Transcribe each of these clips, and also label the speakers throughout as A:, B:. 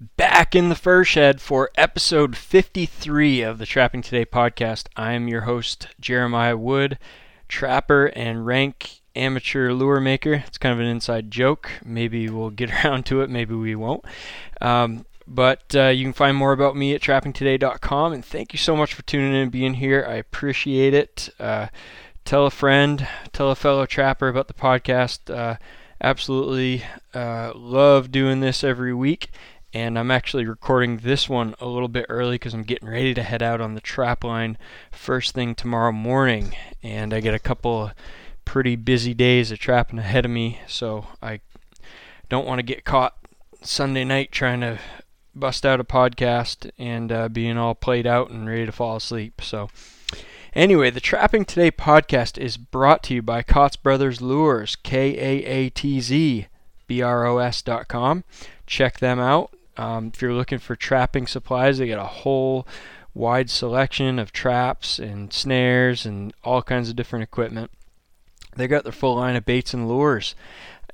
A: back in the fur shed for episode 53 of the Trapping Today podcast. I am your host, Jeremiah Wood, trapper and rank amateur lure maker. It's kind of an inside joke. Maybe we'll get around to it, maybe we won't. Um, but uh, you can find more about me at trappingtoday.com. And thank you so much for tuning in and being here. I appreciate it. Uh, tell a friend, tell a fellow trapper about the podcast. Uh, absolutely uh, love doing this every week and I'm actually recording this one a little bit early because I'm getting ready to head out on the trap line first thing tomorrow morning, and I get a couple pretty busy days of trapping ahead of me, so I don't want to get caught Sunday night trying to bust out a podcast and uh, being all played out and ready to fall asleep. So. Anyway, the Trapping Today podcast is brought to you by Kaatz Brothers Lures, K A A T Z B R O S dot com. Check them out. Um, if you're looking for trapping supplies, they got a whole wide selection of traps and snares and all kinds of different equipment. They got their full line of baits and lures.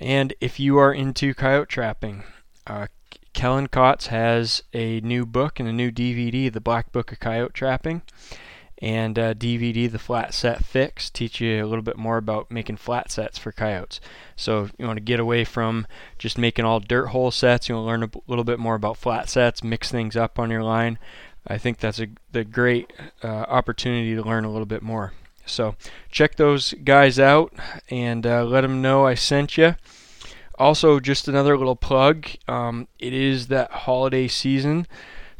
A: And if you are into coyote trapping, uh, Kellen Kaatz has a new book and a new DVD, The Black Book of Coyote Trapping and uh, DVD The Flat Set Fix teach you a little bit more about making flat sets for coyotes. So you want to get away from just making all dirt hole sets. You want to learn a little bit more about flat sets, mix things up on your line. I think that's a the great uh, opportunity to learn a little bit more. So check those guys out and uh, let them know I sent you. Also, just another little plug. Um, it is that holiday season.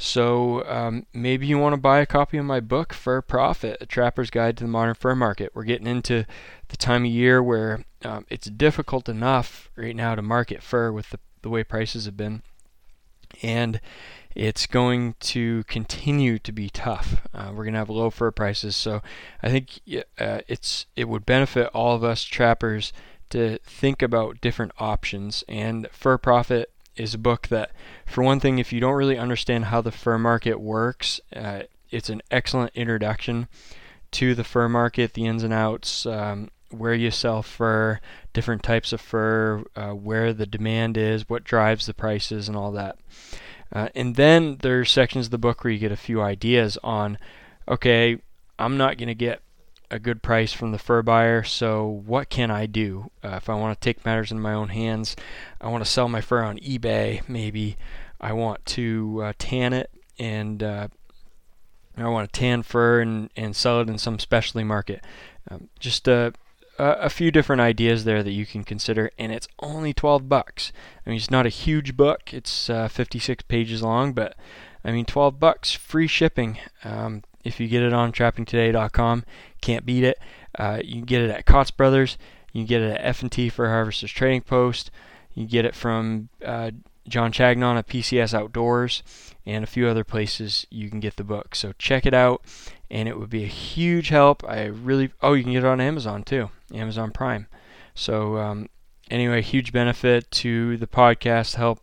A: So um, maybe you want to buy a copy of my book, Fur Profit: A Trapper's Guide to the Modern Fur Market. We're getting into the time of year where um, it's difficult enough right now to market fur with the, the way prices have been, and it's going to continue to be tough. Uh, we're going to have low fur prices, so I think uh, it's it would benefit all of us trappers to think about different options. And Fur Profit is a book that, for one thing, if you don't really understand how the fur market works, uh, it's an excellent introduction to the fur market, the ins and outs, um, where you sell fur, different types of fur, uh, where the demand is, what drives the prices, and all that. Uh, and then there's sections of the book where you get a few ideas on, okay, I'm not going to get a good price from the fur buyer. So what can I do uh, if I want to take matters in my own hands? I want to sell my fur on eBay. Maybe I want to uh, tan it and uh, I want to tan fur and, and sell it in some specialty market. Um, just a, a few different ideas there that you can consider, and it's only 12 bucks. I mean, it's not a huge book. It's uh, 56 pages long, but I mean, 12 bucks, free shipping. Um, if you get it on trappingtoday.com. Can't beat it. Uh, you can get it at Kaatz Brothers. You can get it at F&T Fur Harvesters Trading Post. You get it from uh, John Chagnon at PCS Outdoors and a few other places you can get the book. So check it out, and it would be a huge help. I really oh you can get it on Amazon too, Amazon Prime. So um, anyway, huge benefit to the podcast. Help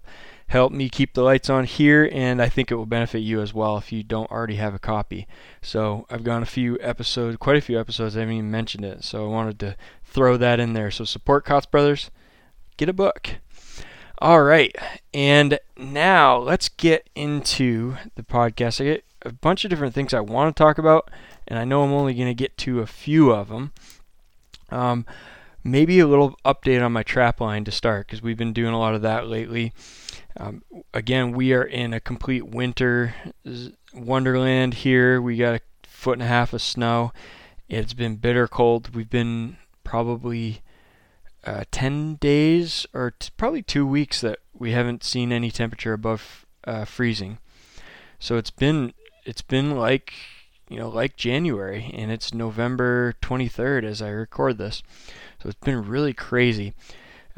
A: help me keep the lights on here, and I think it will benefit you as well if you don't already have a copy. So I've gone a few episodes, quite a few episodes, I haven't even mentioned it, so I wanted to throw that in there. So support Kaatz Brothers, get a book. All right, and now let's get into the podcast. I get a bunch of different things I want to talk about, and I know I'm only going to get to a few of them. Um, maybe a little update on my trap line to start because we've been doing a lot of that lately. Um, again, we are in a complete winter wonderland here. We got a foot and a half of snow. It's been bitter cold. We've been probably uh, 10 days or t- probably two weeks that we haven't seen any temperature above uh, freezing. So it's been it's been like you know like January, and it's November 23rd as I record this. So it's been really crazy.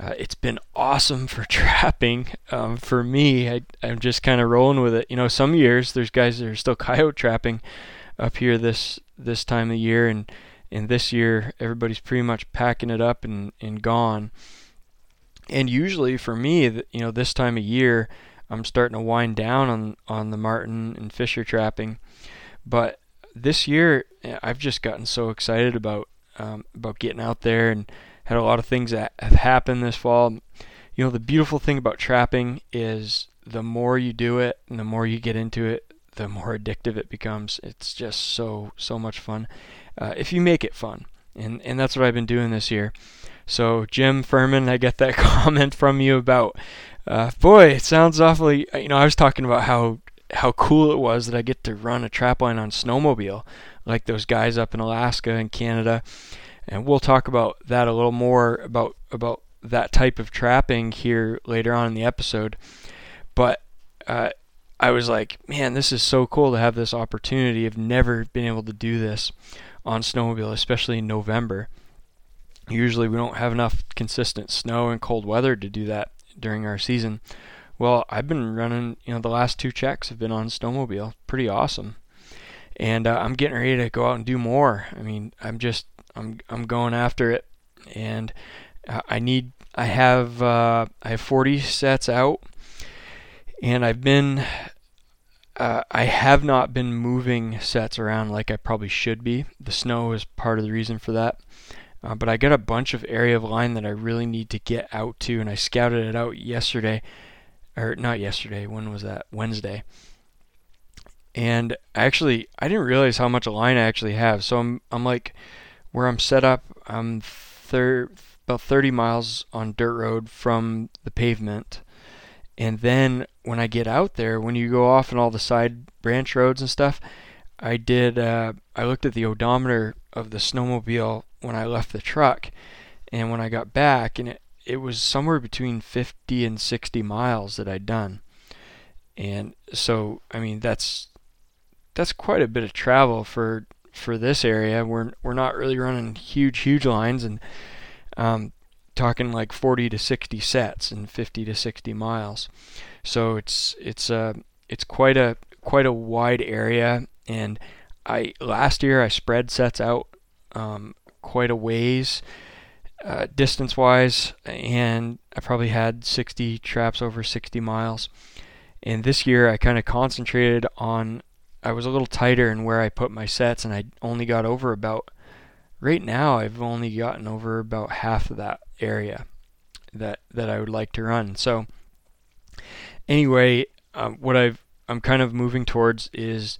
A: Uh, it's been awesome for trapping. Um, for me, I, I'm just kind of rolling with it. You know, some years there's guys that are still coyote trapping up here this this time of year, and and this year everybody's pretty much packing it up and and gone. And usually for me, you know, this time of year, I'm starting to wind down on on the marten and fisher trapping. But this year, I've just gotten so excited about um, about getting out there and had a lot of things that have happened this fall. You know, the beautiful thing about trapping is the more you do it and the more you get into it, the more addictive it becomes. It's just so so much fun uh, if you make it fun, and and that's what I've been doing this year. So Jim Furman, I get that comment from you about, uh, boy, it sounds awfully. You know, I was talking about how how cool it was that I get to run a trap line on snowmobile, like those guys up in Alaska and Canada, and we'll talk about that a little more about about that type of trapping here later on in the episode. But uh, I was like, man, this is so cool to have this opportunity. I've never been able to do this on snowmobile, especially in November. Usually we don't have enough consistent snow and cold weather to do that during our season. Well, I've been running, you know, the last two checks have been on snowmobile. Pretty awesome. And uh, I'm getting ready to go out and do more. I mean, I'm just I'm I'm going after it and I need I have uh, I have 40 sets out and I've been uh, I have not been moving sets around like I probably should be. The snow is part of the reason for that. Uh, but I got a bunch of area of line that I really need to get out to, and I scouted it out yesterday, or not yesterday. When was that? Wednesday. And actually, I didn't realize how much line I actually have. So I'm I'm like, where I'm set up, I'm thir- about 30 miles on dirt road from the pavement. And then when I get out there, when you go off on all the side branch roads and stuff, I did. Uh, I looked at the odometer of the snowmobile when I left the truck, and when I got back, and it it was somewhere between 50 and 60 miles that I'd done. And so, I mean, that's that's quite a bit of travel for for this area. We're we're not really running huge huge lines, and um, talking like 40 to 60 sets and 50 to 60 miles. So it's it's a uh, it's quite a quite a wide area, and I last year I spread sets out um, quite a ways. Uh, distance wise, and I probably had 60 traps over 60 miles. And this year I kind of concentrated on, I was a little tighter in where I put my sets, and I only got over about right now I've only gotten over about half of that area that that I would like to run. So anyway, um, what I've I'm kind of moving towards is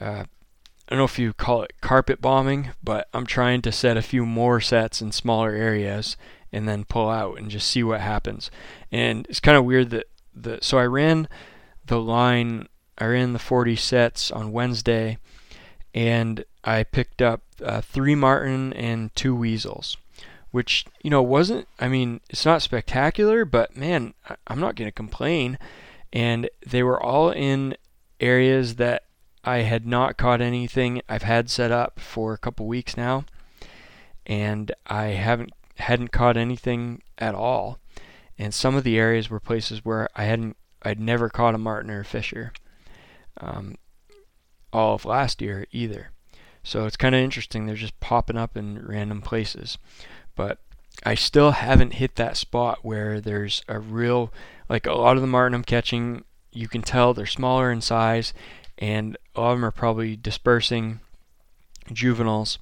A: uh, I don't know if you call it carpet bombing, but I'm trying to set a few more sets in smaller areas and then pull out and just see what happens. And it's kind of weird that the so I ran the line I in the 40 sets on Wednesday and I picked up uh, three marten and two weasels, which you know wasn't. I mean, it's not spectacular, but man, I'm not going to complain. And they were all in areas that I had not caught anything. I've had set up for a couple weeks now, and I haven't hadn't caught anything at all. And some of the areas were places where I hadn't I'd never caught a marten or a fisher. Um, all of last year either. So it's kind of interesting. They're just popping up in random places. But I still haven't hit that spot where there's a real, like a lot of the marten I'm catching, you can tell they're smaller in size, and a lot of them are probably dispersing juveniles.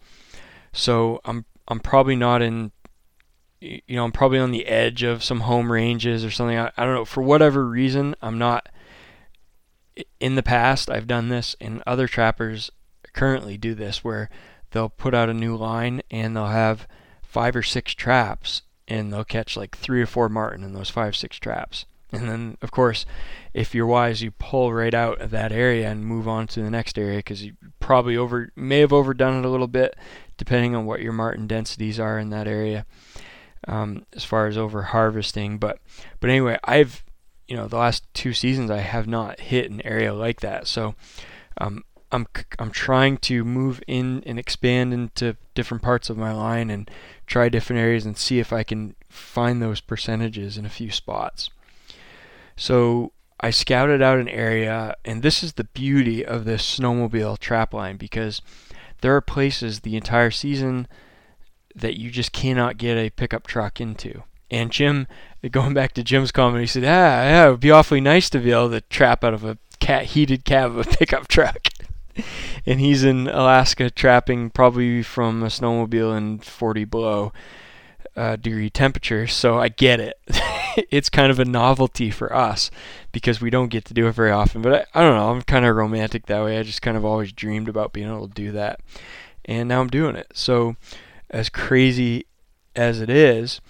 A: So I'm I'm probably not in, you know, I'm probably on the edge of some home ranges or something. I, I don't know. For whatever reason, I'm not. In the past, I've done this, and other trappers currently do this where they'll put out a new line and they'll have five or six traps and they'll catch like three or four marten in those five six traps. And then of course if you're wise you pull right out of that area and move on to the next area because you probably over may have overdone it a little bit depending on what your marten densities are in that area um, as far as over harvesting. But but anyway i've you know the last two seasons i have not hit an area like that so um, I'm I'm trying to move in and expand into different parts of my line and try different areas and see if I can find those percentages in a few spots. So I scouted out an area, and this is the beauty of this snowmobile trap line because there are places the entire season that you just cannot get a pickup truck into. And Jim, going back to Jim's comment, he said, "Ah, yeah, it would be awfully nice to be able to trap out of a cat heated cab of a pickup truck." and he's in Alaska trapping probably from a snowmobile in 40 below uh, degree temperature. So I get it. it's kind of a novelty for us because we don't get to do it very often. But I, I don't know, I'm kind of romantic that way. I just kind of always dreamed about being able to do that. And now I'm doing it. So, as crazy as it is,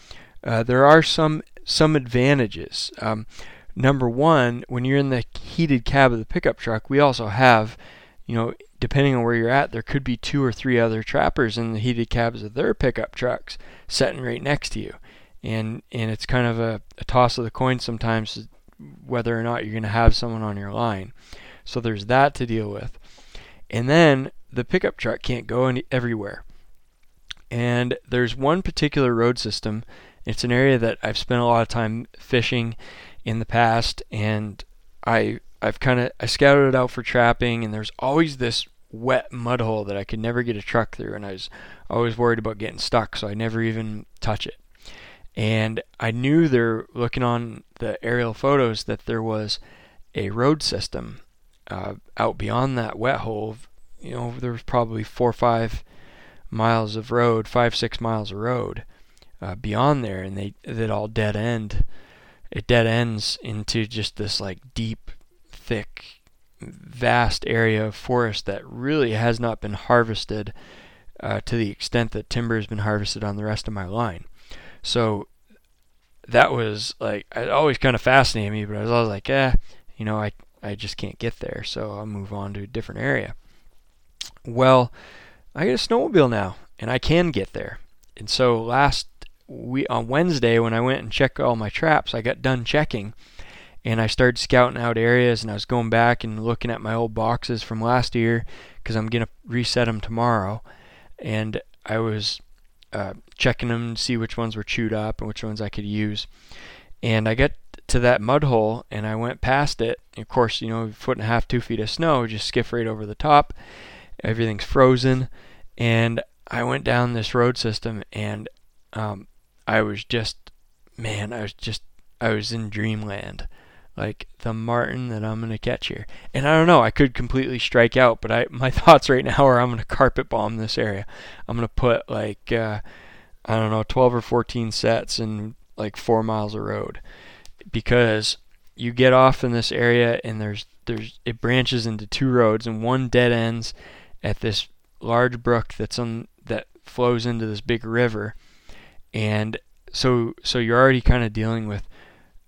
A: uh, there are some some advantages. Um, number one, when you're in the heated cab of the pickup truck, we also have, you know, depending on where you're at, there could be two or three other trappers in the heated cabs of their pickup trucks sitting right next to you. And and it's kind of a, a toss of the coin sometimes whether or not you're going to have someone on your line. So there's that to deal with. And then the pickup truck can't go any, everywhere. And there's one particular road system. It's an area that I've spent a lot of time fishing in the past and I I've kind of I scouted it out for trapping, and there's always this wet mud hole that I could never get a truck through, and I was always worried about getting stuck, so I never even touch it. And I knew there, looking on the aerial photos, that there was a road system uh, out beyond that wet hole. You know, there was probably four or five miles of road, five six miles of road uh, beyond there, and they that all dead end. It dead ends into just this like deep thick, vast area of forest that really has not been harvested uh, to the extent that timber has been harvested on the rest of my line. So that was like it always kind of fascinated me, but I was always like, eh, you know, I I just can't get there, so I'll move on to a different area. Well, I get a snowmobile now, and I can get there. And so last we on Wednesday when I went and checked all my traps, I got done checking and I started scouting out areas and I was going back and looking at my old boxes from last year because I'm gonna reset them tomorrow, and I was uh, checking them to see which ones were chewed up and which ones I could use, and I got to that mud hole and I went past it. Of course, you know, foot and a half, two feet of snow, just skiff right over the top. Everything's frozen, and I went down this road system and um, I was just, man, I was just, I was in dreamland like the marten that I'm gonna catch here. And I don't know, I could completely strike out, but I my thoughts right now are I'm gonna carpet bomb this area. I'm gonna put like uh, I don't know, 12 or 14 sets in like four miles of road because you get off in this area and there's there's it branches into two roads and one dead ends at this large brook that's on that flows into this big river and so so you're already kind of dealing with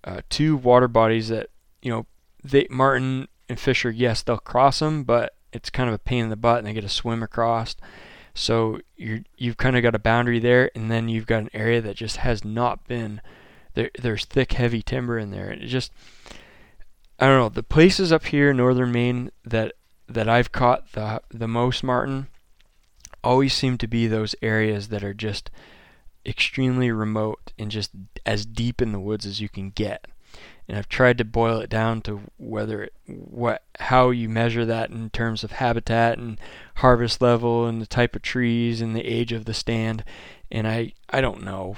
A: uh, two water bodies that you know they Marten and Fisher. Yes, they'll cross them, but it's kind of a pain in the butt, and they get to swim across. So you you've kind of got a boundary there, and then you've got an area that just has not been there. There's thick, heavy timber in there, and it just I don't know the places up here in northern Maine that that I've caught the the most marten always seem to be those areas that are just extremely remote and just as deep in the woods as you can get. And I've tried to boil it down to whether it, what how you measure that in terms of habitat and harvest level and the type of trees and the age of the stand. And I I don't know.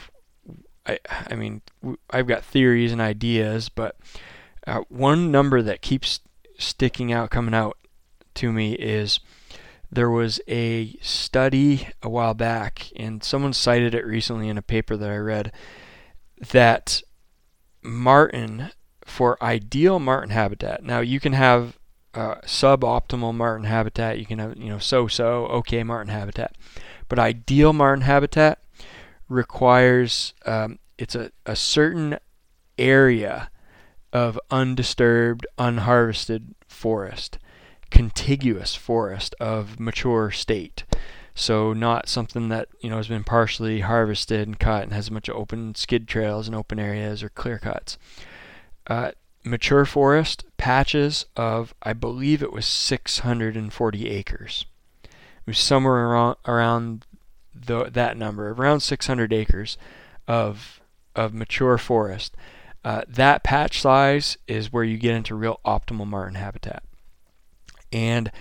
A: I I mean I've got theories and ideas, but uh, one number that keeps sticking out, coming out to me is there was a study a while back, and someone cited it recently in a paper that I read, that marten, for ideal marten habitat, now you can have uh, suboptimal marten habitat, you can have, you know, so-so, okay marten habitat, but ideal marten habitat requires, um, it's a, a certain area of undisturbed, unharvested forest contiguous forest of mature state. So not something that you know has been partially harvested and cut and has a bunch of open skid trails and open areas or clear cuts. Uh, mature forest patches of I believe it was 640 acres. It was somewhere around around the, that number, around 600 acres of of mature forest. Uh, that patch size is where you get into real optimal marten habitat and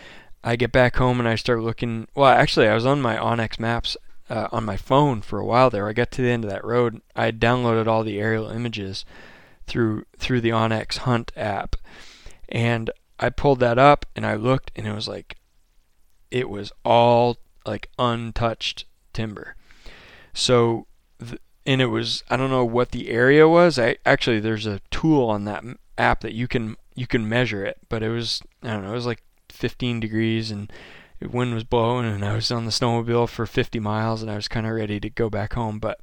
A: I get back home and I start looking. Well, actually, I was on my onX Maps uh, on my phone for a while there. I got to the end of that road. I downloaded all the aerial images through through the onX Hunt app, and I pulled that up and I looked, and it was like it was all like untouched timber. So, the, and it was I don't know what the area was. I actually there's a tool on that app that you can you can measure it, but it was I don't know, it was like 15 degrees and the wind was blowing and I was on the snowmobile for 50 miles and I was kind of ready to go back home, but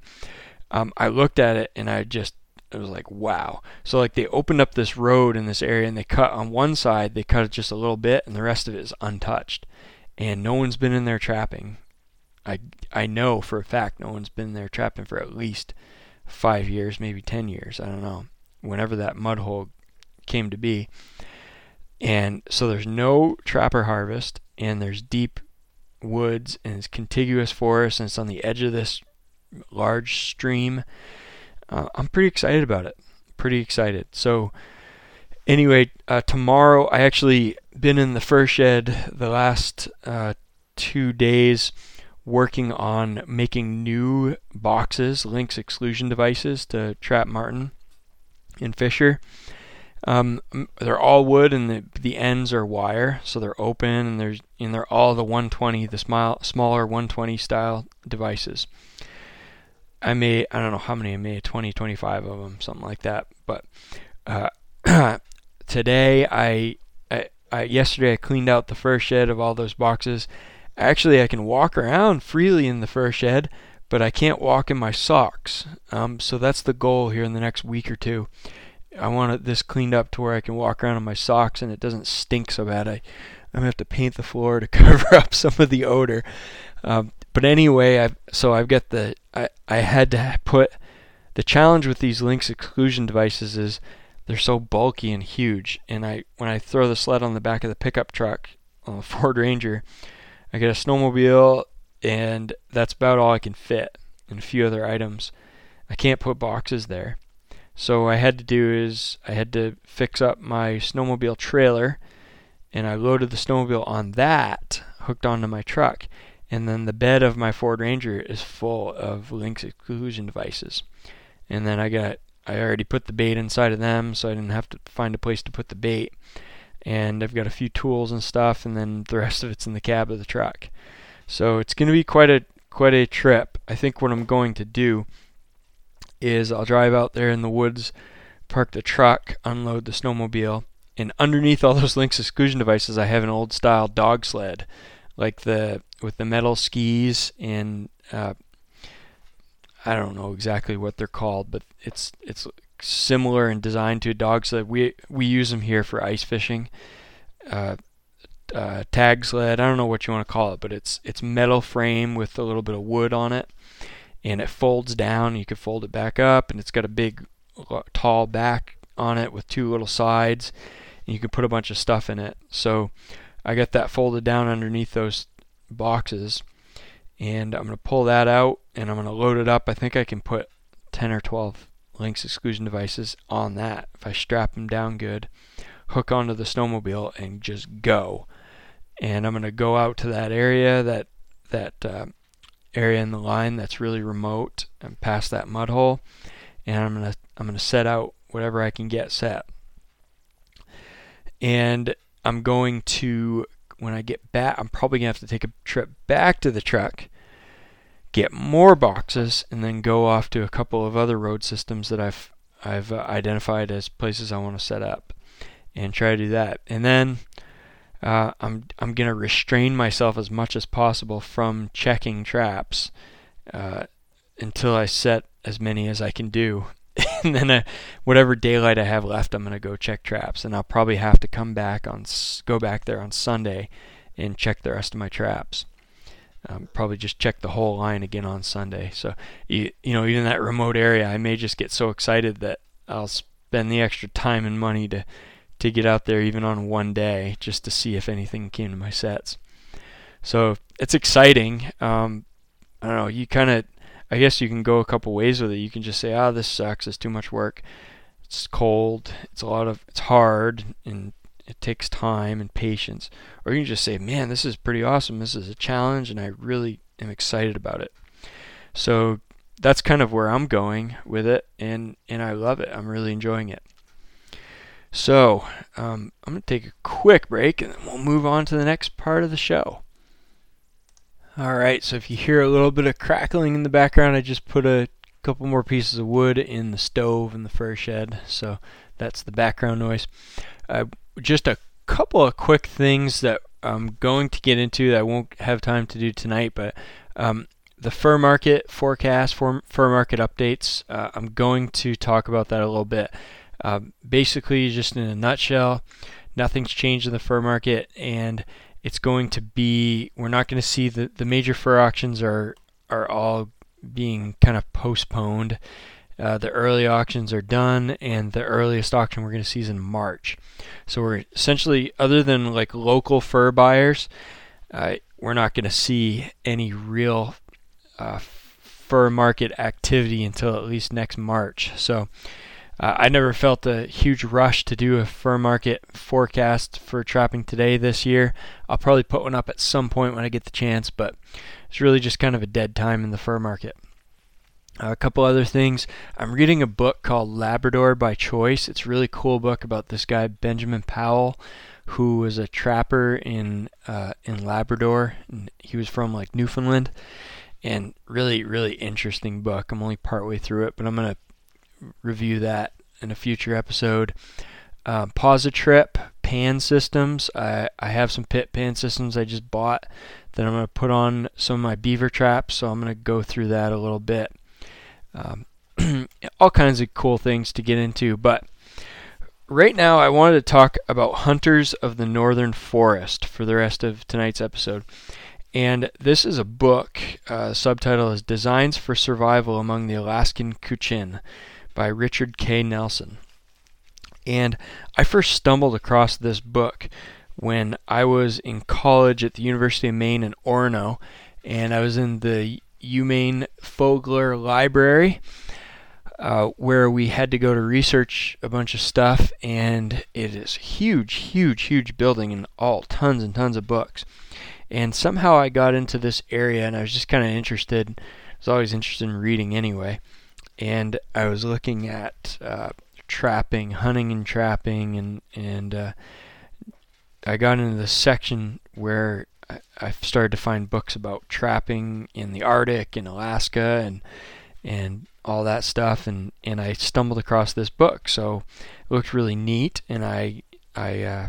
A: um, I looked at it and I just it was like wow. So like they opened up this road in this area and they cut on one side, they cut it just a little bit and the rest of it is untouched. And no one's been in there trapping. I I know for a fact no one's been there trapping for at least 5 years, maybe 10 years, I don't know. Whenever that mud hole came to be. And so there's no trapper harvest and there's deep woods and it's contiguous forest and it's on the edge of this large stream uh, I'm pretty excited about it. Pretty excited. So, anyway, uh, tomorrow I actually been in the fur shed the last uh, two days working on making new boxes, Lynx exclusion devices to trap Marten and fisher. Um, they're all wood and the the ends are wire, so they're open and there's and they're all the 120, the small, smaller 120 style devices. I made I don't know how many I made 20 25 of them something like that but uh, today I, I, I, yesterday I cleaned out the fur shed of all those boxes. Actually I can walk around freely in the fur shed but I can't walk in my socks. Um, so that's the goal here in the next week or two I want this cleaned up to where I can walk around in my socks and it doesn't stink so bad I I'm gonna have to paint the floor to cover up some of the odor um, but anyway, I've, so I've got the I, I had to put the challenge with these Lynx exclusion devices is they're so bulky and huge. And I when I throw the sled on the back of the pickup truck on Ford Ranger, I get a snowmobile and that's about all I can fit and a few other items. I can't put boxes there. So I had to do is I had to fix up my snowmobile trailer and I loaded the snowmobile on that hooked onto my truck and then the bed of my Ford Ranger is full of Lynx exclusion devices. And then I got I already put the bait inside of them, so I didn't have to find a place to put the bait. And I've got a few tools and stuff, and then the rest of it's in the cab of the truck. So it's going to be quite a quite a trip. I think what I'm going to do is I'll drive out there in the woods, park the truck, unload the snowmobile, and underneath all those Lynx exclusion devices, I have an old style dog sled like the with the metal skis and uh, I don't know exactly what they're called, but it's it's similar in design to a dog sled. We we use them here for ice fishing. Uh, uh, tag sled. I don't know what you want to call it, but it's it's metal frame with a little bit of wood on it, and it folds down. You can fold it back up, and it's got a big, tall back on it with two little sides, and you can put a bunch of stuff in it. So I got that folded down underneath those boxes and I'm going to pull that out and I'm going to load it up. I think I can put 10 or 12 Lynx exclusion devices on that if I strap them down good, hook onto the snowmobile and just go. And I'm going to go out to that area that that uh, area in the line that's really remote and past that mud hole and I'm to I'm to set out whatever I can get set. And I'm going to when I get back, I'm probably gonna have to take a trip back to the truck, get more boxes, and then go off to a couple of other road systems that I've I've uh, identified as places I want to set up, and try to do that. And then uh, I'm I'm gonna restrain myself as much as possible from checking traps uh, until I set as many as I can do and then whatever daylight I have left, I'm gonna go check traps, and I'll probably have to come back on go back there on Sunday and check the rest of my traps. Um, probably just check the whole line again on Sunday. So you, you know, even that remote area, I may just get so excited that I'll spend the extra time and money to to get out there even on one day just to see if anything came to my sets. So it's exciting. Um, I don't know. You kind of I guess you can go a couple ways with it. You can just say, "Ah, oh, this sucks. It's too much work. It's cold. It's a lot of. It's hard, and it takes time and patience." Or you can just say, "Man, this is pretty awesome. This is a challenge, and I really am excited about it." So that's kind of where I'm going with it, and and I love it. I'm really enjoying it. So um, I'm going to take a quick break, and then we'll move on to the next part of the show. Alright, so if you hear a little bit of crackling in the background, I just put a couple more pieces of wood in the stove in the fur shed, so that's the background noise. Uh, just a couple of quick things that I'm going to get into that I won't have time to do tonight, but um, the fur market forecast, fur market updates, uh, I'm going to talk about that a little bit. Uh, basically, just in a nutshell, nothing's changed in the fur market, and it's going to be. We're not going to see the the major fur auctions are are all being kind of postponed. Uh, the early auctions are done, and the earliest auction we're going to see is in March. So we're essentially, other than like local fur buyers, uh, we're not going to see any real uh, fur market activity until at least next March. So uh, I never felt a huge rush to do a fur market forecast for trapping today this year. I'll probably put one up at some point when I get the chance, but it's really just kind of a dead time in the fur market. Uh, a couple other things. I'm reading a book called Labrador by Choice. It's a really cool book about this guy Benjamin Powell, who was a trapper in uh, in Labrador. And he was from like Newfoundland, and really really interesting book. I'm only partway through it, but I'm gonna review that in a future episode. Um, Positrip pan systems. I, I have some pit pan systems I just bought that I'm going to put on some of my beaver traps, so I'm going to go through that a little bit. Um, all kinds of cool things to get into, but right now I wanted to talk about Hunters of the Northern Forest for the rest of tonight's episode. And this is a book. Uh, subtitle is Designs for Survival Among the Alaskan Kutchin by Richard K. Nelson. And I first stumbled across this book when I was in college at the University of Maine in Orono, and I was in the UMaine Fogler Library. Uh, where we had to go to research a bunch of stuff, and it is huge, huge, huge building and all tons and tons of books. And somehow I got into this area, and I was just kind of interested. I was always interested in reading anyway, and I was looking at uh, trapping, hunting and trapping, and and uh, I got into the section where I, I started to find books about trapping in the Arctic and Alaska and and all that stuff, and and I stumbled across this book, so it looked really neat, and I I uh,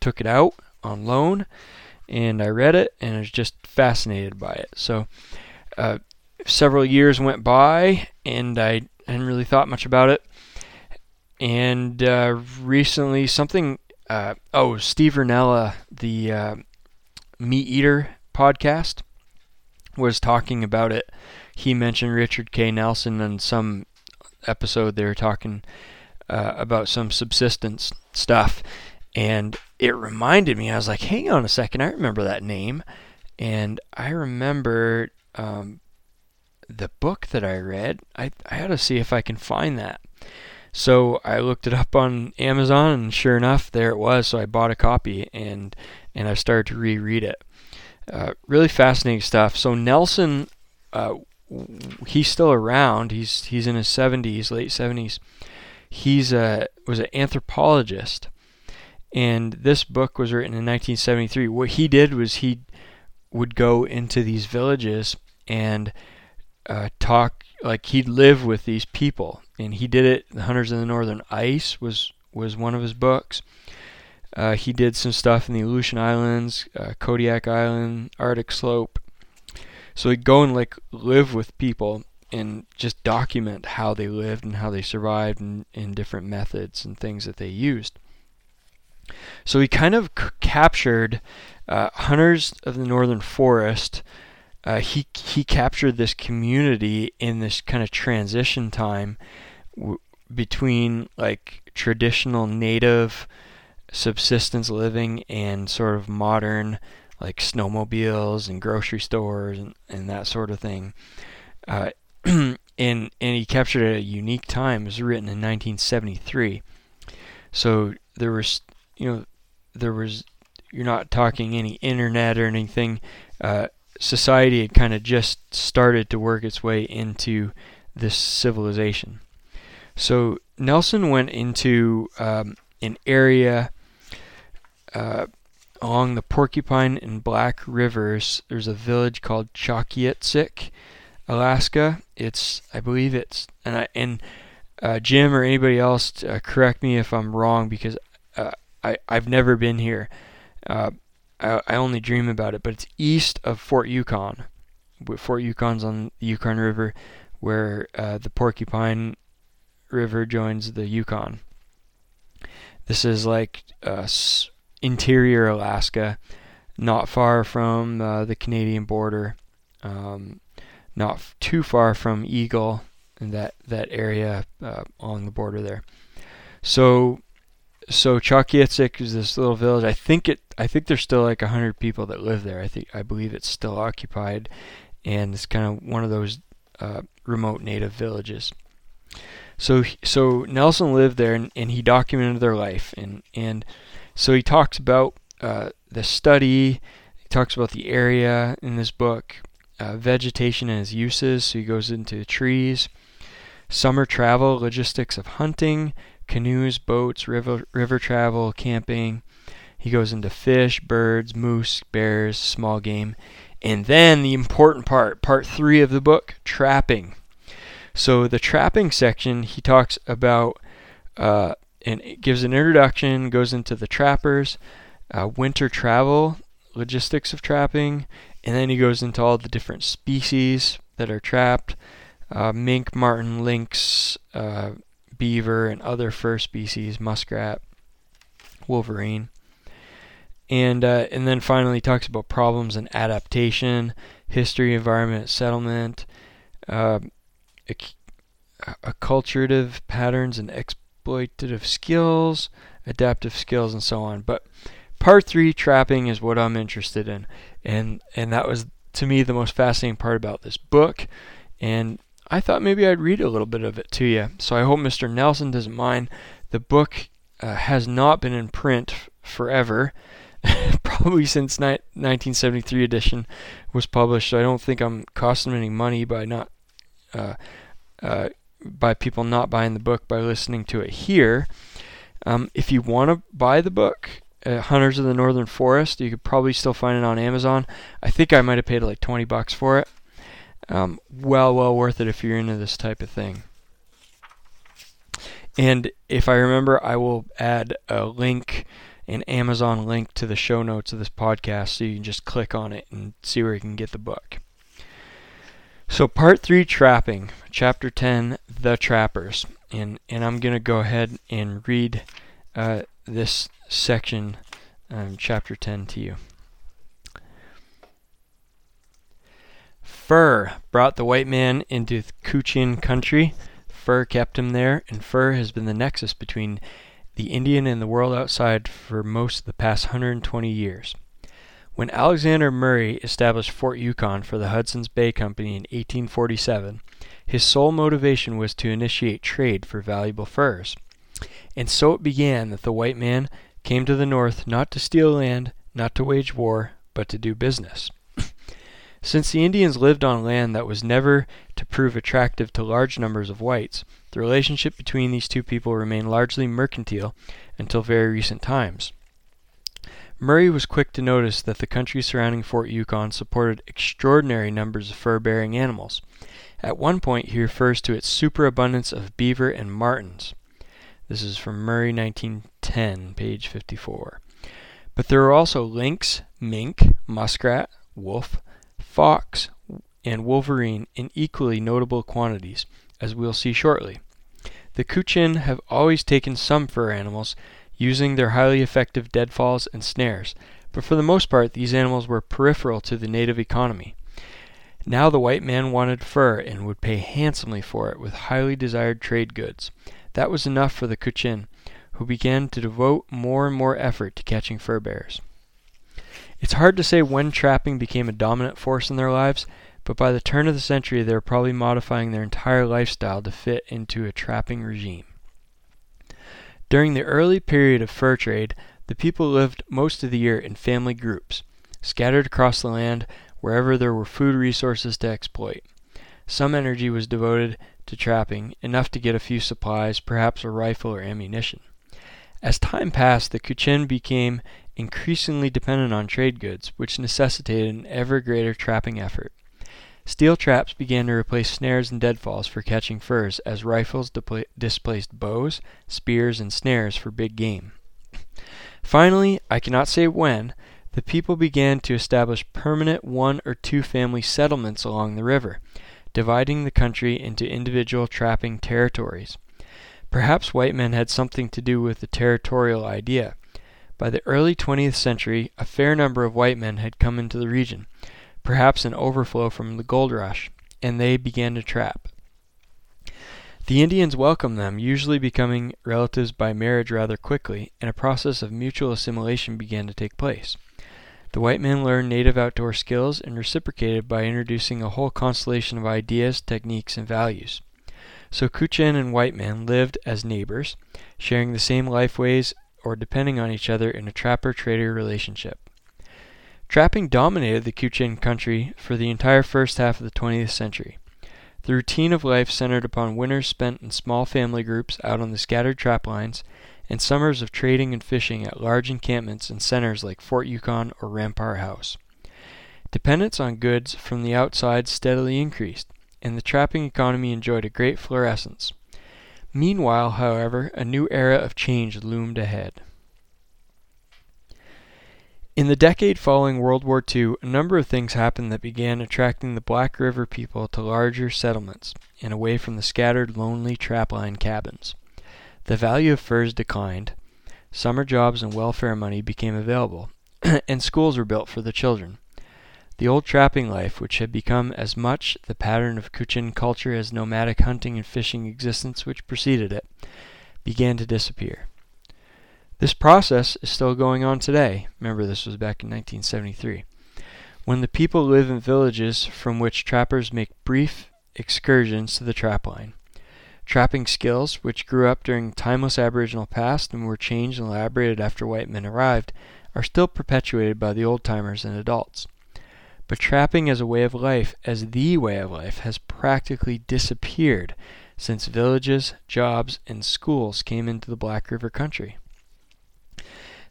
A: took it out on loan, and I read it, and I was just fascinated by it. So. Uh, several years went by, and I hadn't really thought much about it. And uh, recently, something. Uh, oh, Steve Rinella, the uh, Meat Eater podcast, was talking about it. He mentioned Richard K. Nelson in some episode. They were talking uh, about some subsistence stuff, and it reminded me. I was like, "Hang on a second, I remember that name." And I remember um, the book that I read, I, I had to see if I can find that. So I looked it up on Amazon, and sure enough, there it was. So I bought a copy, and and I started to reread it. Uh, really fascinating stuff. So Nelson, uh, he's still around. He's he's in his 70s, late 70s. He's a was an anthropologist, and this book was written in 1973. What he did was he would go into these villages and uh, talk like he'd live with these people, and he did it. The Hunters of the Northern Ice was was one of his books. Uh, he did some stuff in the Aleutian Islands, uh, Kodiak Island, Arctic Slope. So he'd go and like live with people and just document how they lived and how they survived and, and different methods and things that they used. So he kind of c- captured uh, hunters of the northern forest uh, he he captured this community in this kind of transition time w- between like traditional native subsistence living and sort of modern like snowmobiles and grocery stores and, and that sort of thing. Uh, and and he captured a unique time. It was written in 1973. So there was you know there was you're not talking any internet or anything. Uh, society had kind of just started to work its way into this civilization. So Nelson went into um, an area uh, along the Porcupine and Black Rivers. There's a village called Chalkyitsik. Alaska. It's I believe it's and I and uh, Jim or anybody else uh, correct me if I'm wrong because uh, I I've never been here. I, I only dream about it, but it's east of Fort Yukon. Fort Yukon's on the Yukon River, where uh, the Porcupine River joins the Yukon. This is like uh, interior Alaska, not far from uh, the Canadian border, um, not f- too far from Eagle and that that area uh, on the border there. So, so Chalkyitsik is this little village. I think it. I think there's still like hundred people that live there. I think I believe it's still occupied, and it's kind of one of those uh, remote native villages. So so Nelson lived there and, and he documented their life and and so he talks about uh, the study. He talks about the area in this book, uh, vegetation and its uses. So he goes into trees, summer travel, logistics of hunting, canoes, boats, river river travel, camping. He goes into fish, birds, moose, bears, small game, and then the important part, part three of the book, trapping. So the trapping section, he talks about uh, and it gives an introduction, goes into the trappers, uh, winter travel, logistics of trapping, and then he goes into all the different species that are trapped uh, mink, marten, lynx, uh, beaver, and other fur species, muskrat, wolverine. And, uh, and then finally talks about problems and adaptation, history, environment, settlement, uh, acculturative patterns and exploitative skills, adaptive skills, and so on. But part three, trapping, is what I'm interested in, and and that was to me the most fascinating part about this book, and I thought maybe I'd read a little bit of it to you. So I hope Mr. Nelson doesn't mind. The book uh, has not been in print forever. Probably since ni- 1973 edition was published. So I don't think I'm costing any money by not uh, uh, by people not buying the book by listening to it here. Um, if you want to buy the book, uh, Hunters of the Northern Forest, you could probably still find it on Amazon. I think I might have paid like 20 bucks for it. Um, well, well worth it if you're into this type of thing. And if I remember, I will add a link, an Amazon link to the show notes of this podcast so you can just click on it and see where you can get the book. So, part three trapping, chapter 10, the trappers. And, and I'm going to go ahead and read uh, this section, um, chapter 10, to you. Fur brought the white man into Kutchin country. Fur kept him there, and fur has been the nexus between the Indian and the world outside for most of the past 120 years. When Alexander Murray established Fort Yukon for the Hudson's Bay Company in 1847, his sole motivation was to initiate trade for valuable furs. And so it began that the white man came to the north not to steal land, not to wage war, but to do business. Since the Indians lived on land that was never to prove attractive to large numbers of whites, the relationship between these two people remained largely mercantile until very recent times. Murray was quick to notice that the country surrounding Fort Yukon supported extraordinary numbers of fur bearing animals. At one point, he refers to its superabundance of beaver and martens. This is from Murray 1910, page 54. But there are also lynx, mink, muskrat, wolf, fox, and wolverine in equally notable quantities, as we'll see shortly. The Kutchin have always taken some fur animals, using their highly effective deadfalls and snares, but for the most part these animals were peripheral to the native economy. Now the white man wanted fur and would pay handsomely for it with highly desired trade goods. That was enough for the Kutchin, who began to devote more and more effort to catching fur bears. It's hard to say when trapping became a dominant force in their lives, but by the turn of the century they were probably modifying their entire lifestyle to fit into a trapping regime. During the early period of fur trade, the people lived most of the year in family groups, scattered across the land wherever there were food resources to exploit. Some energy was devoted to trapping, enough to get a few supplies, perhaps a rifle or ammunition. As time passed, the Kutchin became increasingly dependent on trade goods, which necessitated an ever greater trapping effort. Steel traps began to replace snares and deadfalls for catching furs as rifles displaced bows, spears, and snares for big game. Finally, I cannot say when, the people began to establish permanent one or two family settlements along the river, dividing the country into individual trapping territories. Perhaps white men had something to do with the territorial idea. By the early 20th century, a fair number of white men had come into the region, perhaps an overflow from the gold rush, and they began to trap. The Indians welcomed them, usually becoming relatives by marriage rather quickly, and a process of mutual assimilation began to take place. The white men learned native outdoor skills and reciprocated by introducing a whole constellation of ideas, techniques, and values. So Kutchin and white men lived as neighbors, sharing the same life ways or depending on each other in a trapper trader relationship. Trapping dominated the Kutchin country for the entire first half of the 20th century. The routine of life centered upon winters spent in small family groups out on the scattered trap lines, and summers of trading and fishing at large encampments in centers like Fort Yukon or Rampart House. Dependence on goods from the outside steadily increased, and the trapping economy enjoyed a great florescence. Meanwhile, however, a new era of change loomed ahead. In the decade following World War II, a number of things happened that began attracting the Black River people to larger settlements and away from the scattered, lonely trapline cabins. The value of furs declined, summer jobs and welfare money became available, and schools were built for the children. The old trapping life, which had become as much the pattern of Kutchin culture as nomadic hunting and fishing existence which preceded it, began to disappear. This process is still going on today. Remember, this was back in 1973. When the people live in villages from which trappers make brief excursions to the trapline. Trapping skills, which grew up during timeless Aboriginal past and were changed and elaborated after white men arrived, are still perpetuated by the old timers and adults. But trapping as a way of life, as the way of life, has practically disappeared since villages, jobs, and schools came into the Black River country.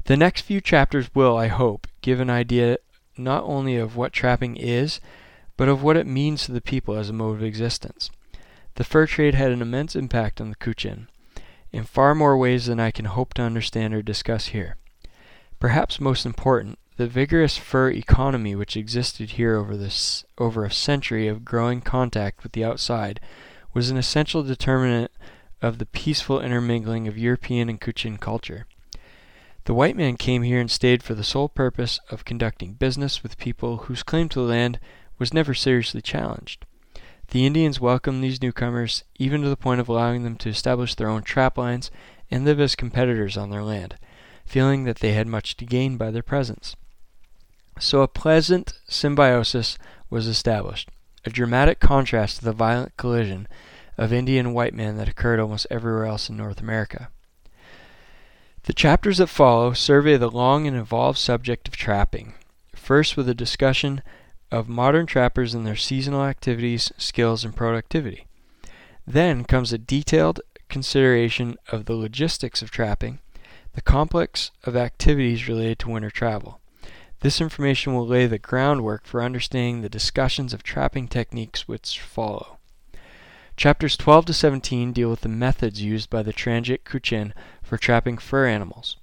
A: The next few chapters will, I hope, give an idea not only of what trapping is, but of what it means to the people as a mode of existence. The fur trade had an immense impact on the Kutchin, in far more ways than I can hope to understand or discuss here. Perhaps most important, the vigorous fur economy which existed here over this over a century of growing contact with the outside was an essential determinant of the peaceful intermingling of European and Kutchin culture. The white man came here and stayed for the sole purpose of conducting business with people whose claim to the land was never seriously challenged. The Indians welcomed these newcomers, even to the point of allowing them to establish their own trap lines and live as competitors on their land, feeling that they had much to gain by their presence. So a pleasant symbiosis was established, a dramatic contrast to the violent collision of Indian and white men that occurred almost everywhere else in North America. The chapters that follow survey the long and involved subject of trapping, first with a discussion of modern trappers and their seasonal activities, skills, and productivity. Then comes a detailed consideration of the logistics of trapping, the complex of activities related to winter travel. This information will lay the groundwork for understanding the discussions of trapping techniques which follow. Chapters 12 to 17 deal with the methods used by the Tranjik Kutchin for trapping fur animals.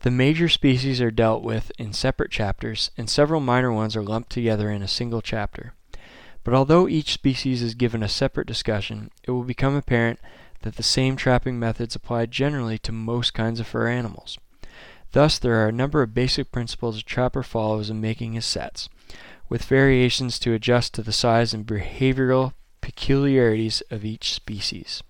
A: The major species are dealt with in separate chapters, and several minor ones are lumped together in a single chapter. But although each species is given a separate discussion, it will become apparent that the same trapping methods apply generally to most kinds of fur animals. Thus, there are a number of basic principles a trapper follows in making his sets, with variations to adjust to the size and behavioral peculiarities of each species.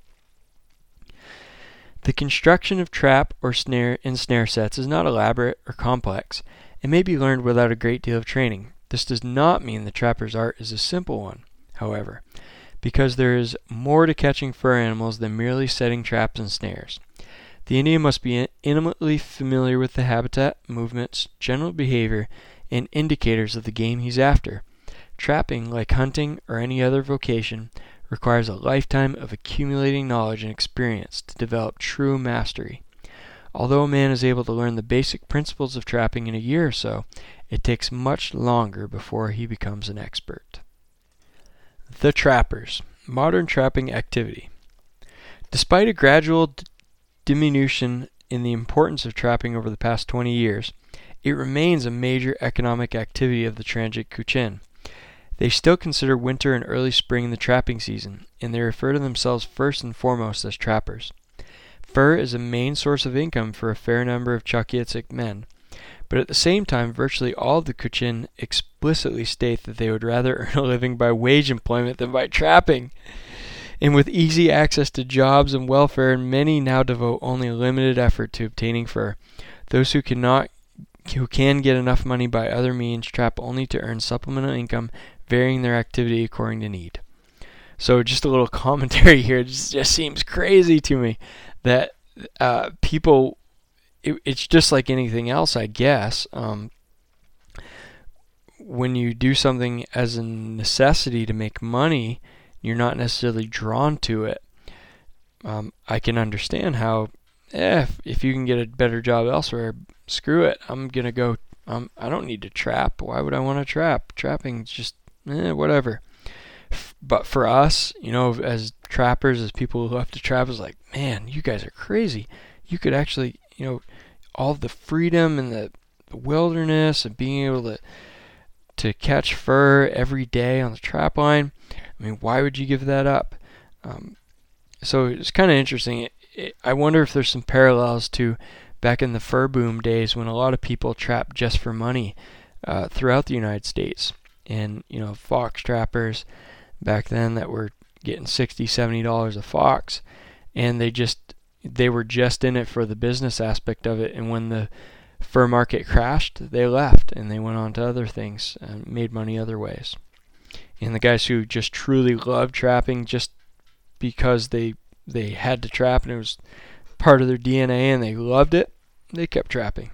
A: The construction of trap or snare and snare sets is not elaborate or complex and may be learned without a great deal of training. This does not mean the trapper's art is a simple one, however, because there is more to catching fur animals than merely setting traps and snares. The Indian must be intimately familiar with the habitat, movements, general behavior, and indicators of the game he's after Trapping, like hunting or any other vocation, requires a lifetime of accumulating knowledge and experience to develop true mastery. Although a man is able to learn the basic principles of trapping in a year or so, it takes much longer before he becomes an expert. The Trappers Modern Trapping Activity. Despite a gradual diminution in the importance of trapping over the past 20 years, it remains a major economic activity of the Tranjik Kutchin. They still consider winter and early spring the trapping season, and they refer to themselves first and foremost as trappers. Fur is a main source of income for a fair number of Chalkyitsik men, but at the same time, virtually all of the Kutchin explicitly state that they would rather earn a living by wage employment than by trapping. And with easy access to jobs and welfare, many now devote only limited effort to obtaining fur. Those who cannot who can get enough money by other means trap only to earn supplemental income, varying their activity according to need. So just a little commentary here. It just, just seems crazy to me that uh, people. It, it's just like anything else, I guess. Um, when you do something as a necessity to make money, you're not necessarily drawn to it. Um, I can understand how, eh, if, if you can get a better job elsewhere, screw it. I'm gonna go. Um, I don't need to trap. Why would I want to trap? Trapping's just, eh, whatever. But for us, you know, as trappers, as people who have to trap, is like, man, you guys are crazy. You could actually, you know, all the freedom and the, the wilderness and being able to to catch fur every day on the trap line. I mean, why would you give that up? Um, so it's kind of interesting. It, it, I wonder if there's some parallels to back in the fur boom days when a lot of people trapped just for money uh, throughout the United States. And, you know, fox trappers back then that were getting 60 70 dollars a fox and they just they were just in it for the business aspect of it and when the fur market crashed they left and they went on to other things and made money other ways and the guys who just truly loved trapping just because they they had to trap and it was part of their DNA and they loved it they kept trapping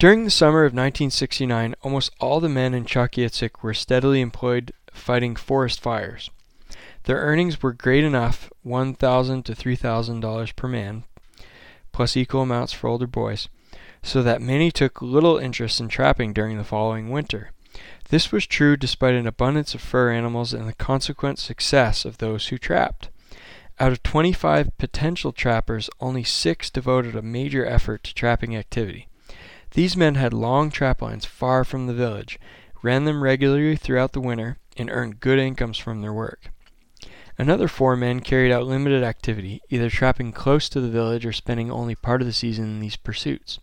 A: during the summer of 1969, almost all the men in Chalkyitsik were steadily employed fighting forest fires. Their earnings were great enough, $1,000 to $3,000 per man, plus equal amounts for older boys, so that many took little interest in trapping during the following winter. This was true despite an abundance of fur animals and the consequent success of those who trapped. Out of 25 potential trappers, only six devoted a major effort to trapping activity. These men had long trap lines far from the village, ran them regularly throughout the winter, and earned good incomes from their work. Another four men carried out limited activity, either trapping close to the village or spending only part of the season in these pursuits.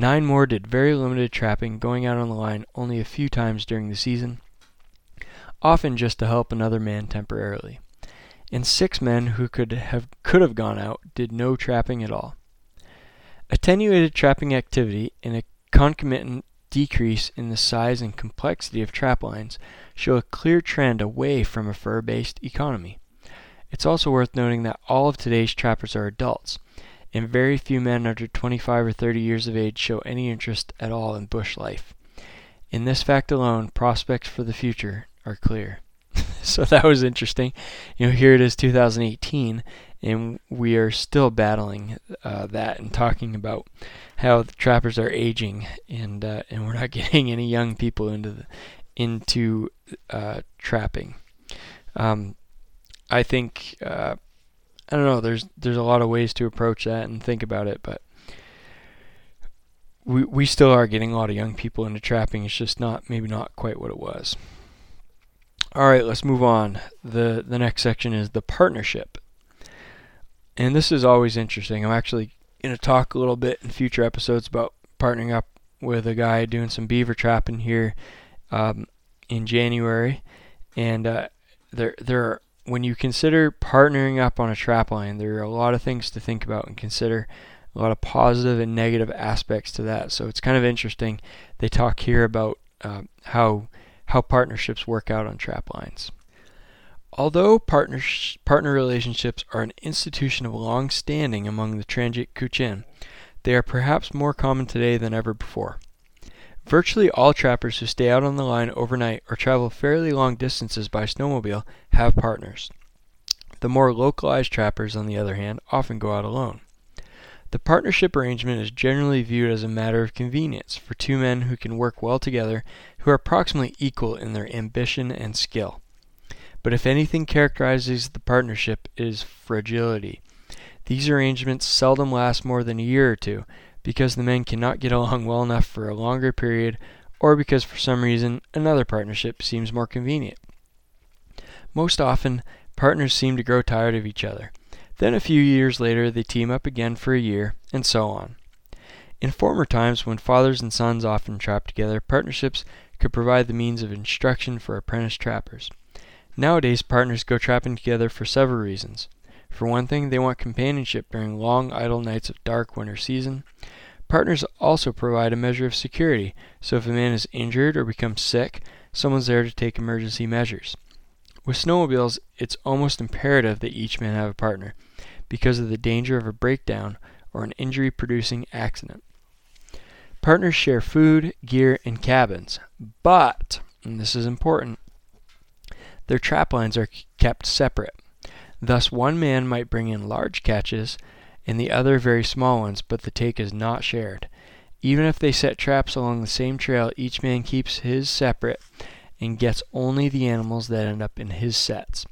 A: Nine more did very limited trapping, going out on the line only a few times during the season, often just to help another man temporarily. And six men who could have could have gone out did no trapping at all. Attenuated trapping activity and a concomitant decrease in the size and complexity of trap lines show a clear trend away from a fur based economy. It's also worth noting that all of today's trappers are adults, and very few men under 25 or 30 years of age show any interest at all in bush life. In this fact alone, prospects for the future are clear. so that was interesting. You know, here it is 2018, and we are still battling uh, that and talking about how the trappers are aging, and uh, and we're not getting any young people into the, into uh, trapping. Um, I think uh, I don't know. There's there's a lot of ways to approach that and think about it, but we we still are getting a lot of young people into trapping. It's just not maybe not quite what it was. All right, let's move on. the The next section is the partnership and this is always interesting. I'm actually going to talk a little bit in future episodes about partnering up with a guy doing some beaver trapping here um, in January, and uh, there there are, when you consider partnering up on a trap line, there are a lot of things to think about and consider. A lot of positive and negative aspects to that. So it's kind of interesting. They talk here about uh, how how partnerships work out on trap lines. Although partner, partner relationships are an institution of long standing among the Tranjik Kutchin, they are perhaps more common today than ever before. Virtually all trappers who stay out on the line overnight or travel fairly long distances by snowmobile have partners. The more localized trappers, on the other hand, often go out alone. The partnership arrangement is generally viewed as a matter of convenience for two men who can work well together, who are approximately equal in their ambition and skill. But if anything characterizes the partnership, it is fragility. These arrangements seldom last more than a year or two, because the men cannot get along well enough for a longer period, or because for some reason another partnership seems more convenient. Most often, partners seem to grow tired of each other. Then a few years later they team up again for a year, and so on. In former times, when fathers and sons often trapped together, partnerships could provide the means of instruction for apprentice trappers. Nowadays, partners go trapping together for several reasons. For one thing, they want companionship during long, idle nights of dark winter season. Partners also provide a measure of security, so if a man is injured or becomes sick, someone's there to take emergency measures. With snowmobiles, it's almost imperative that each man have a partner because of the danger of a breakdown or an injury producing accident. Partners share food, gear, and cabins, but, and this is important, their trap lines are kept separate. Thus, one man might bring in large catches and the other very small ones, but the take is not shared. Even if they set traps along the same trail, each man keeps his separate and gets only the animals that end up in his sets.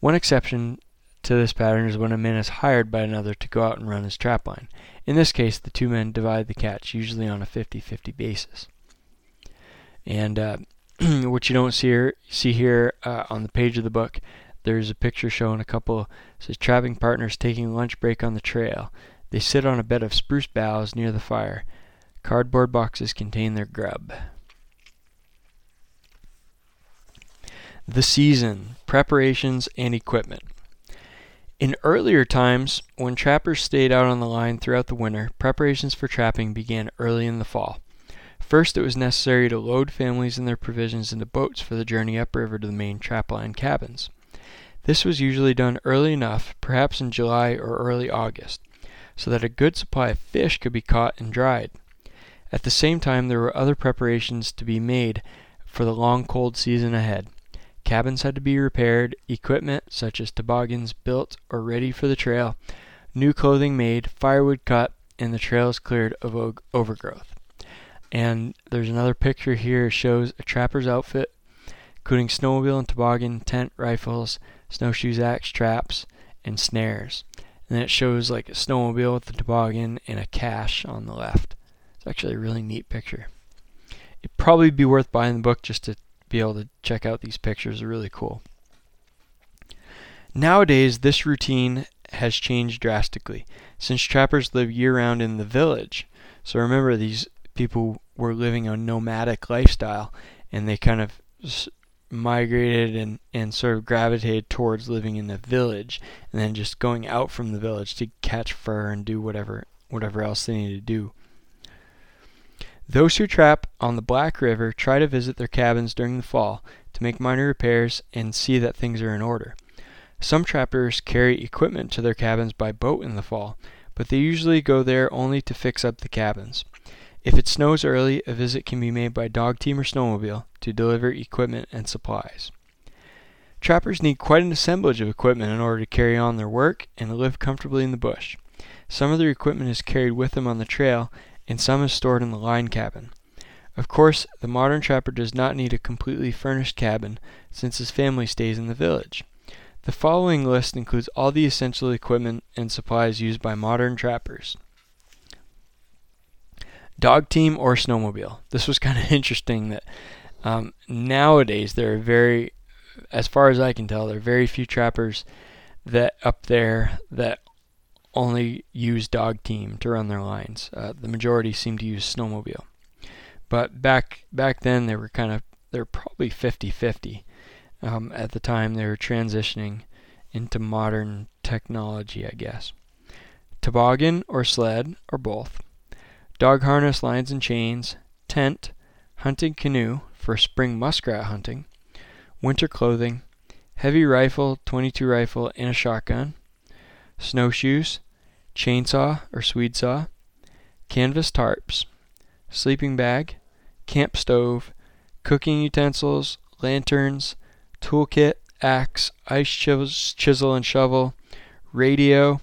A: One exception to this pattern is when a man is hired by another to go out and run his trapline. In this case, the two men divide the catch, usually on a 50 50 basis. And uh, what you don't see here, see here uh, on the page of the book, there's a picture showing a couple says trapping partners taking lunch break on the trail. They sit on a bed of spruce boughs near the fire. Cardboard boxes contain their grub. The season, preparations, and equipment. In earlier times, when trappers stayed out on the line throughout the winter, preparations for trapping began early in the fall. First, it was necessary to load families and their provisions into boats for the journey upriver to the main trapline cabins. This was usually done early enough, perhaps in July or early August, so that a good supply of fish could be caught and dried. At the same time, there were other preparations to be made for the long cold season ahead. Cabins had to be repaired, equipment such as toboggans built or ready for the trail, new clothing made, firewood cut, and the trails cleared of overgrowth. And there's another picture here shows a trapper's outfit, including snowmobile and toboggan, tent, rifles, snowshoes, axe, traps, and snares. And then it shows like a snowmobile with the toboggan and a cache on the left. It's actually a really neat picture. It'd probably be worth buying the book just to be able to check out these pictures. They're really cool. Nowadays, this routine has changed drastically since trappers live year round in the village. So remember, these people were living a nomadic lifestyle and they kind of migrated and, and sort of gravitated towards living in the village and then just going out from the village to catch fur and do whatever whatever else they need to do. Those who trap on the Black River try to visit their cabins during the fall to make minor repairs and see that things are in order. Some trappers carry equipment to their cabins by boat in the fall, but they usually go there only to fix up the cabins. If it snows early, a visit can be made by dog team or snowmobile to deliver equipment and supplies. Trappers need quite an assemblage of equipment in order to carry on their work and live comfortably in the bush. Some of their equipment is carried with them on the trail, and some is stored in the line cabin. Of course, the modern trapper does not need a completely furnished cabin since his family stays in the village. The following list includes all the essential equipment and supplies used by modern trappers. Dog team or snowmobile. This was kind of interesting that um, nowadays there are very, as far as I can tell, there are very few trappers that up there that only use dog team to run their lines. Uh, the majority seem to use snowmobile. But back back then they were kind of they're probably 50-50. Um, at the time they were transitioning into modern technology, I guess. Toboggan or sled or both. Dog harness, lines and chains. Tent, hunting canoe for spring muskrat hunting. Winter clothing. Heavy rifle, 22 rifle, and a shotgun snowshoes, chainsaw or swede saw, canvas tarps, sleeping bag, camp stove, cooking utensils, lanterns, toolkit, axe, ice chisel and shovel, radio,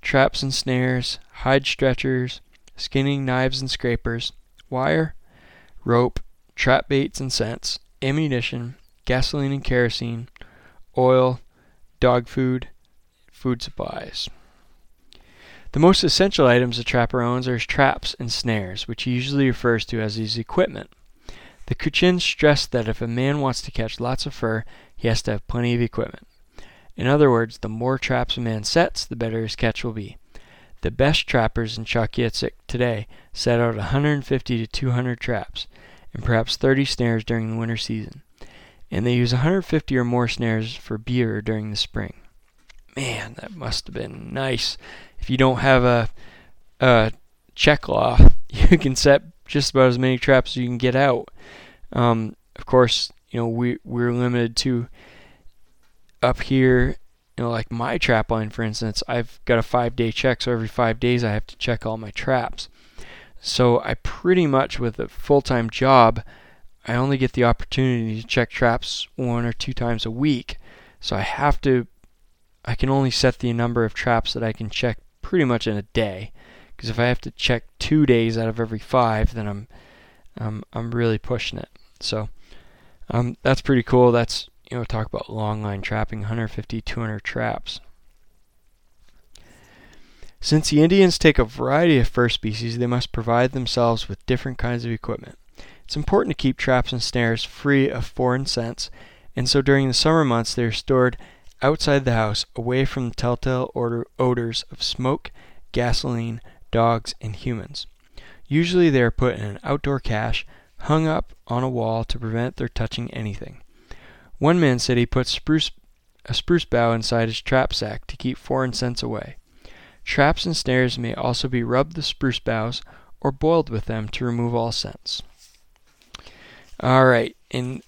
A: traps and snares, hide stretchers, skinning knives and scrapers, wire, rope, trap baits and scents, ammunition, gasoline and kerosene, oil, dog food, food supplies. The most essential items a trapper owns are his traps and snares, which he usually refers to as his equipment. The Kutchin stressed that if a man wants to catch lots of fur, he has to have plenty of equipment. In other words, the more traps a man sets, the better his catch will be. The best trappers in Chalkyitsik today set out 150 to 200 traps and perhaps 30 snares during the winter season, and they use 150 or more snares for beaver during the spring. Man, that must have been nice. If you don't have a, a check law, you can set just about as many traps as you can get out. Um, of course, you know we we're limited to up here. You know, like my trap line, for instance, I've got a five day check, so every five days I have to check all my traps. So I pretty much, with a full time job, I only get the opportunity to check traps one or two times a week. So I have to, I can only set the number of traps that I can check pretty much in a day. Because if I have to check two days out of every five, then I'm, um, I'm really pushing it. So um, that's pretty cool. That's you know talk about long line trapping, 150, 200 traps. Since the Indians take a variety of fur species, they must provide themselves with different kinds of equipment. It's important to keep traps and snares free of foreign scents, and so during the summer months they are stored outside the house, away from the telltale odor, odors of smoke, gasoline, dogs, and humans. Usually they are put in an outdoor cache, hung up on a wall to prevent their touching anything. One man said he put spruce, a spruce bough inside his trap sack to keep foreign scents away. Traps and snares may also be rubbed with spruce boughs or boiled with them to remove all scents. All right, and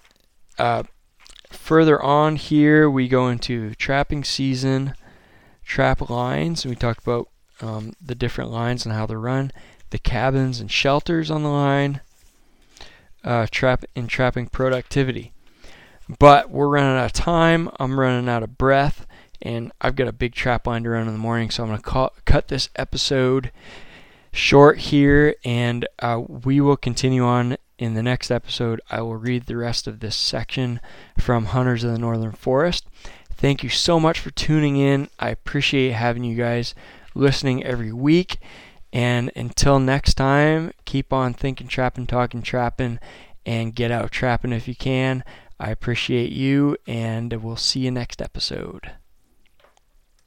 A: uh, further on here, we go into trapping season, trap lines, and we talked about um, the different lines and how they're run, the cabins and shelters on the line, uh, trap in trapping productivity. But we're running out of time. I'm running out of breath, and I've got a big trap line to run in the morning, so I'm going to cut this episode short here, and uh, we will continue on in the next episode. I will read the rest of this section from Hunters of the Northern Forest. Thank you so much for tuning in. I appreciate having you guys listening every week. And until next time, keep on thinking, trapping, talking, trapping, and get out trapping if you can. I appreciate you, and we'll see you next episode.